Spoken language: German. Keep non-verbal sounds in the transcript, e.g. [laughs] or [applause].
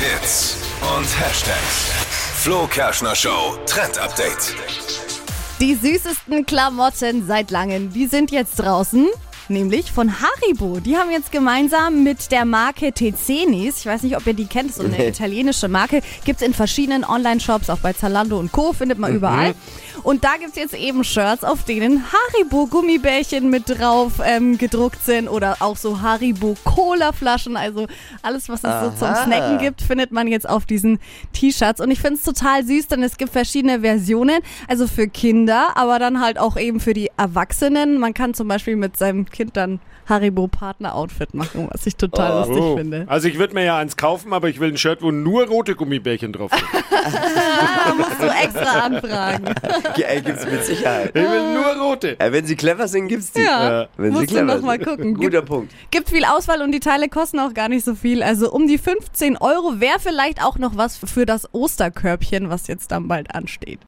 Hits und Hashtags. Flo Kerschner Show Trend Update. Die süßesten Klamotten seit langem, die sind jetzt draußen. Nämlich von Haribo. Die haben jetzt gemeinsam mit der Marke Tezenis, ich weiß nicht, ob ihr die kennt, so eine Nee. italienische Marke, gibt es in verschiedenen Online-Shops, auch bei Zalando und Co. findet man überall. Und da gibt es jetzt eben Shirts, auf denen Haribo-Gummibärchen mit drauf ähm, gedruckt sind oder auch so Haribo-Cola-Flaschen. Also alles, was es so zum Aha. Snacken gibt, findet man jetzt auf diesen T-Shirts. Und ich finde es total süß, denn es gibt verschiedene Versionen. Also für Kinder, aber dann halt auch eben für die Erwachsenen. Man kann zum Beispiel mit seinem Kind dann Haribo-Partner-Outfit machen, was ich total lustig Oh. finde. Also ich würde mir ja eins kaufen, aber ich will ein Shirt, wo nur rote Gummibärchen drauf sind. Da [laughs] musst du extra anfragen. Ja, ey, gibt's mit Sicherheit. Ich will nur rote. Ja, wenn sie clever sind, gibt's die. Ja, Wenn sie musst du clever noch mal gucken. Guter Gibt- Punkt. Gibt viel Auswahl und die Teile kosten auch gar nicht so viel. Also um die 15 Euro wäre vielleicht auch noch was für das Osterkörbchen, was jetzt dann bald ansteht.